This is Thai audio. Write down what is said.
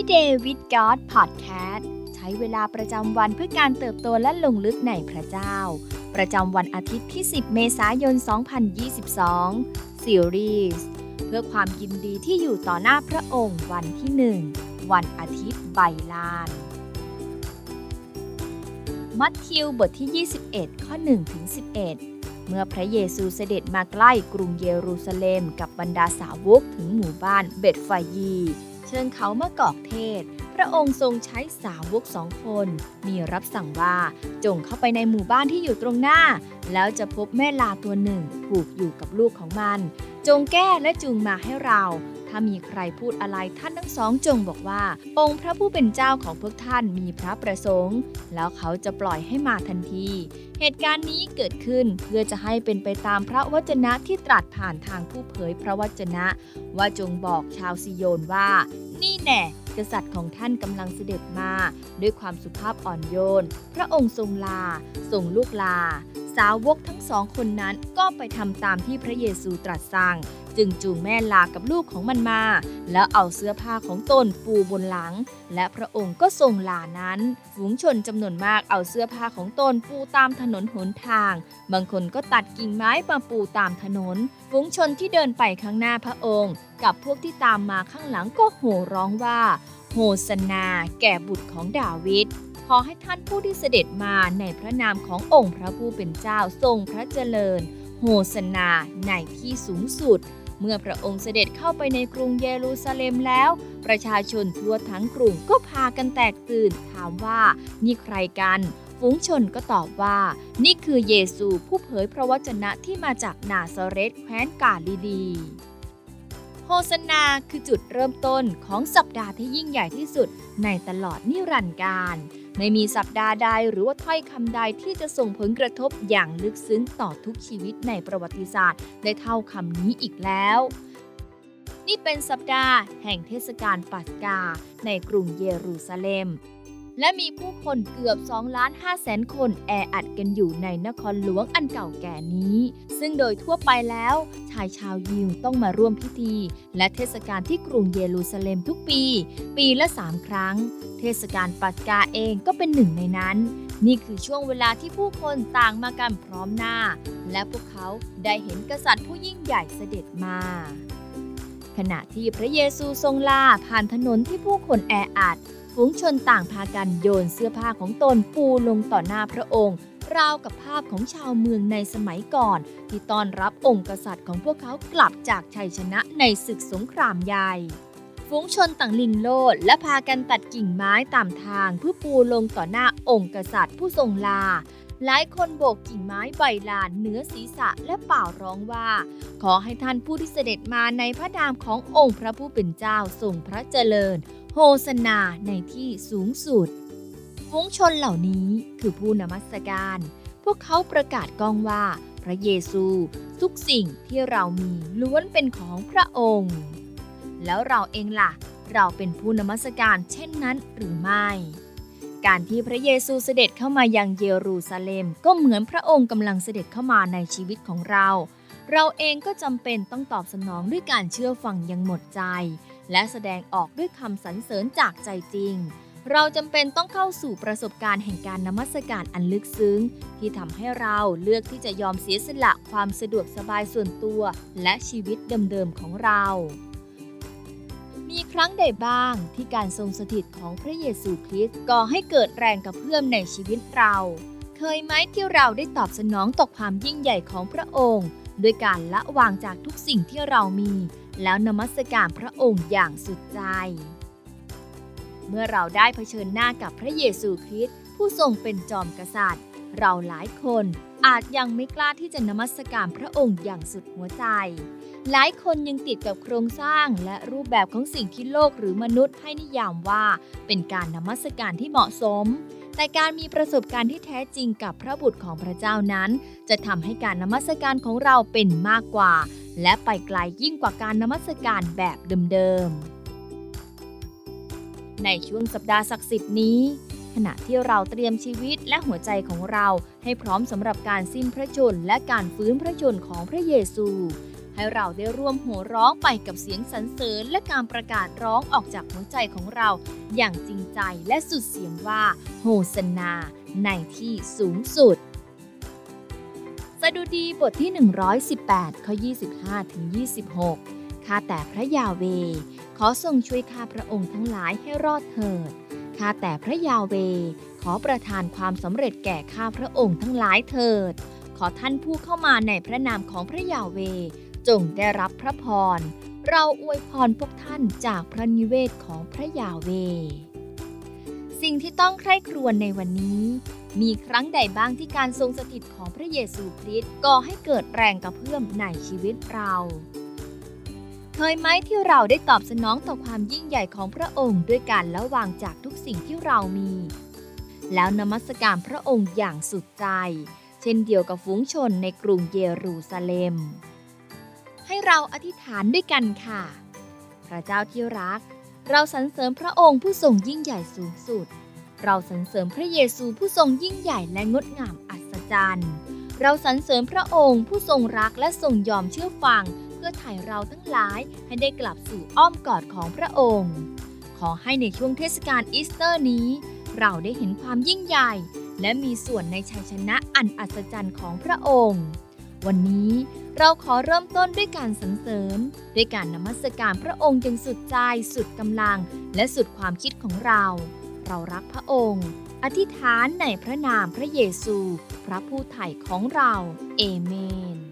Everyday with God Podcast ใช้เวลาประจำวันเพื่อการเติบโตและลงลึกในพระเจ้า ประจำวันอาทิตย์ที่ 10 เมษายน 2022 ซีรีส์เพื่อความยินดีที่อยู่ต่อหน้าพระองค์วันที่ 1 วันอาทิตย์ใบลาน มัทธิวบทที่ 21 ข้อ1ถึง11เมื่อพระเยซูเสด็จมาใกล้กรุงเยรูซาเล็มกับบรรดาสาวกถึงหมู่บ้านเบตฟายี เชิญเขามากอกเทศ พระองค์ทรงใช้สาวกสองคน มีรับสั่งว่าจงเข้าไปในหมู่บ้านที่อยู่ตรงหน้า แล้วจะพบแม่ลาตัวหนึ่งผูกอยู่กับลูกของมัน จงแก้และจูงมาให้เรา ถ้ามีใครพูดอะไรท่านทั้งสองจงบอกว่า องค์พระผู้เป็นเจ้าของพวกท่านมีพระประสงค์ แล้วเขาจะปล่อยให้มาทันที เหตุการณ์นี้เกิดขึ้นเพื่อจะให้เป็นไปตามพระวจนะที่ตรัสผ่านทางผู้เผยพระวจนะ ว่าจงบอกชาวซิโยนว่า นี่แน่กษัตริย์ของท่านกำลังเสด็จมา ด้วยความสุภาพอ่อนโยน พระองค์ทรงลาทรงลูกลา สาวกทั้งสองคนนั้นก็ไปทำตามที่พระเยซูตรัสสั่ง จึงจูงแม่ลากับลูกของมันมา แล้วเอาเสื้อผ้าของตนปูบนหลัง และพระองค์ก็ทรงลานั้น ฝูงชนจำนวนมากเอาเสื้อผ้าของตนปูตามถนนหนทาง บางคนก็ตัดกิ่งไม้มาปูตามถนน ฝูงชนที่เดินไปข้างหน้าพระองค์ กับพวกที่ตามมาข้างหลังก็โห่ร้องว่า โฮสนาแก่บุตรของดาวิดขอให้ท่านผู้ที่เสด็จมาในพระนามขององค์พระผู้เป็นเจ้าทรงพระเจริญโฮสนาในที่สูงสุด เมื่อพระองค์เสด็จเข้าไปในกรุงเยรูซาเล็มแล้ว ประชาชนทั่วทั้งกรุงก็พากันแตกตื่น ถามว่านี่ใครกันฝูงชนก็ตอบว่า นี่คือเยซูผู้เผยพระวจนะที่มาจากนาซาเรตแคว้นกาลิลีโฮสนาคือจุดเริ่มต้นของสัปดาห์ที่ยิ่งใหญ่ที่สุดในตลอดนิรันดร์การ ไม่มีสัปดาห์ใดหรือว่าถ้อยคำใดที่จะส่งผลกระทบอย่างลึกซึ้งต่อทุกชีวิตในประวัติศาสตร์ ได้เท่าคำนี้อีกแล้ว นี่เป็นสัปดาห์แห่งเทศกาลปัสกา ในกรุงเยรูซาเล็ม และมีผู้คนเกือบ2ล้าน5แสนคนแออัดกันอยู่ในนครหลวงอันเก่าแก่นี้ ซึ่งโดยทั่วไปแล้ว ชายชาวยิวต้องมาร่วมพิธี และเทศกาลที่กรุงเยรูซาเล็มทุกปี ปีละ 3 ครั้ง เทศกาลปัสกาเองก็เป็นหนึ่งในนั้น นี่คือช่วงเวลาที่ผู้คนต่างมากันพร้อมหน้า และพวกเขาได้เห็นกษัตริย์ผู้ยิ่งใหญ่เสด็จมาขณะที่พระเยซูทรงลาผ่านถนนที่ผู้คนแออัด ฝูงชนต่างพากันโยนเสื้อผ้าของตนปูลงต่อหน้าพระองค์ ราวกับภาพของชาวเมืองในสมัยก่อน ที่ต้อนรับองค์กษัตริย์ของพวกเขากลับจากชัยชนะในศึกสงครามใหญ่ฝูงชนต่างลินโลดและพากันตัดกิ่งไม้ตามทางเพื่อปูลงต่อหน้าองค์กษัตริย์ผู้ทรงลา หลายคนโบกกิ่งไม้ใบลานเหนือศีรษะและเป่าร้องว่า ขอให้ท่านผู้ที่เสด็จมาในพระนามขององค์พระผู้เป็นเจ้าทรงพระเจริญ โฮสนาในที่สูงสุดฝูงชนเหล่านี้คือผู้นมัสการ พวกเขาประกาศก้องว่า พระเยซู ทุกสิ่งที่เรามีล้วนเป็นของพระองค์ แล้วเราเองล่ะ เราเป็นผู้นมัสการเช่นนั้นหรือไม่ การที่พระเยซูเสด็จเข้ามายังเยรูซาเล็มก็เหมือนพระองค์กำลังเสด็จเข้ามาในชีวิตของเรา เราเองก็จำเป็นต้องตอบสนองด้วยการเชื่อฟังอย่างหมดใจ และแสดงออกด้วยคำสรรเสริญจากใจจริง เราจำเป็นต้องเข้าสู่ประสบการณ์แห่งการนมัสการอันลึกซึ้ง ที่ทำให้เราเลือกที่จะยอมเสียสละความสะดวกสบายส่วนตัว และชีวิตเดิมๆของเรา มีครั้งใดบ้างที่การทรงสถิตของพระเยซูคริสต์ก่อให้เกิดแรงกระเพื่อมในชีวิตเราเคยไหมที่เราได้ตอบสนองต่อความยิ่งใหญ่ของพระองค์ ด้วยการละวางจากทุกสิ่งที่เรามี แล้วนมัสการพระองค์อย่างสุดใจ เมื่อเราได้เผชิญหน้ากับพระเยซูคริสต์ผู้ทรงเป็นจอมกษัตริย์ เราหลายคนอาจยังไม่กล้าที่จะนมัสการพระองค์อย่างสุดหัวใจ หลายคนยังติดกับโครงสร้างและรูปแบบของสิ่งที่โลกหรือมนุษย์ให้นิยามว่า เป็นการนมัสการที่เหมาะสม แต่การมีประสบการณ์ที่แท้จริงกับพระบุตรของพระเจ้านั้น จะทำให้การนมัสการของเราเป็นมากกว่า และไปไกลยิ่งกว่าการนมัสการแบบเดิมๆ ในช่วงสัปดาห์ศักดิ์สิทธิ์นี้ ขณะที่เราเตรียมชีวิตและหัวใจของเราให้พร้อมสำหรับการสิ้นพระชนและการฟื้นพระชนของพระเยซู ให้เราได้ร่วมหัวร้องไปกับเสียงสรรเสริญและการประกาศร้องออกจากหัวใจของเรา อย่างจริงใจและสุดเสียงว่า โฮสนา ในที่สูงสุด ดุดีบทที่ 118 ข้อ 25 ถึง 26 ข้าแต่พระยาเว ขอทรงช่วยข้าพระองค์ทั้งหลายให้รอดเถิด ข้าแต่พระยาเว ขอประทานความสำเร็จแก่ข้าพระองค์ทั้งหลายเถิด ขอท่านผู้เข้ามาในพระนามของพระยาเว จงได้รับพระพร เราอวยพรพวกท่านจากพระนิเวศของพระยาเว สิ่งที่ต้องใคร่ครวญในวันนี้ มีครั้งใดบ้างที่การทรงสถิตของพระเยซูคริสต์ก่อให้เกิดแรงกระเพื่อมในชีวิตเรา เคยไหมที่เราได้ตอบสนองต่อความยิ่งใหญ่ของพระองค์ด้วยการละวางจากทุกสิ่งที่เรามี แล้วนมัสการพระองค์อย่างสุดใจ เช่นเดียวกับฝูงชนในกรุงเยรูซาเล็ม ให้เราอธิษฐานด้วยกันค่ะ พระเจ้าที่รัก เราสรรเสริมพระองค์ผู้ทรงยิ่งใหญ่สูงสุด เราสรรเสริมพระเยซูผู้ทรงยิ่งใหญ่และงดงามอัศจรรย์ เราสรรเสริมพระองค์ผู้ทรงรักและทรงยอมเชื่อฟัง เพื่อไถ่เราทั้งหลายให้ได้กลับสู่อ้อมกอดของพระองค์ ขอให้ในช่วงเทศกาลอีสเตอร์นี้ เราได้เห็นความยิ่งใหญ่ และมีส่วนในชัยชนะอันอัศจรรย์ของพระองค์ วันนี้เราขอเริ่มต้นด้วยการสรรเสริญ ด้วยการนมัสการพระองค์อย่างสุดใจ สุดกำลัง และสุดความคิดของเรา เรารักพระองค์ อธิษฐานในพระนามพระเยซู พระผู้ไถ่ของเรา เอเมน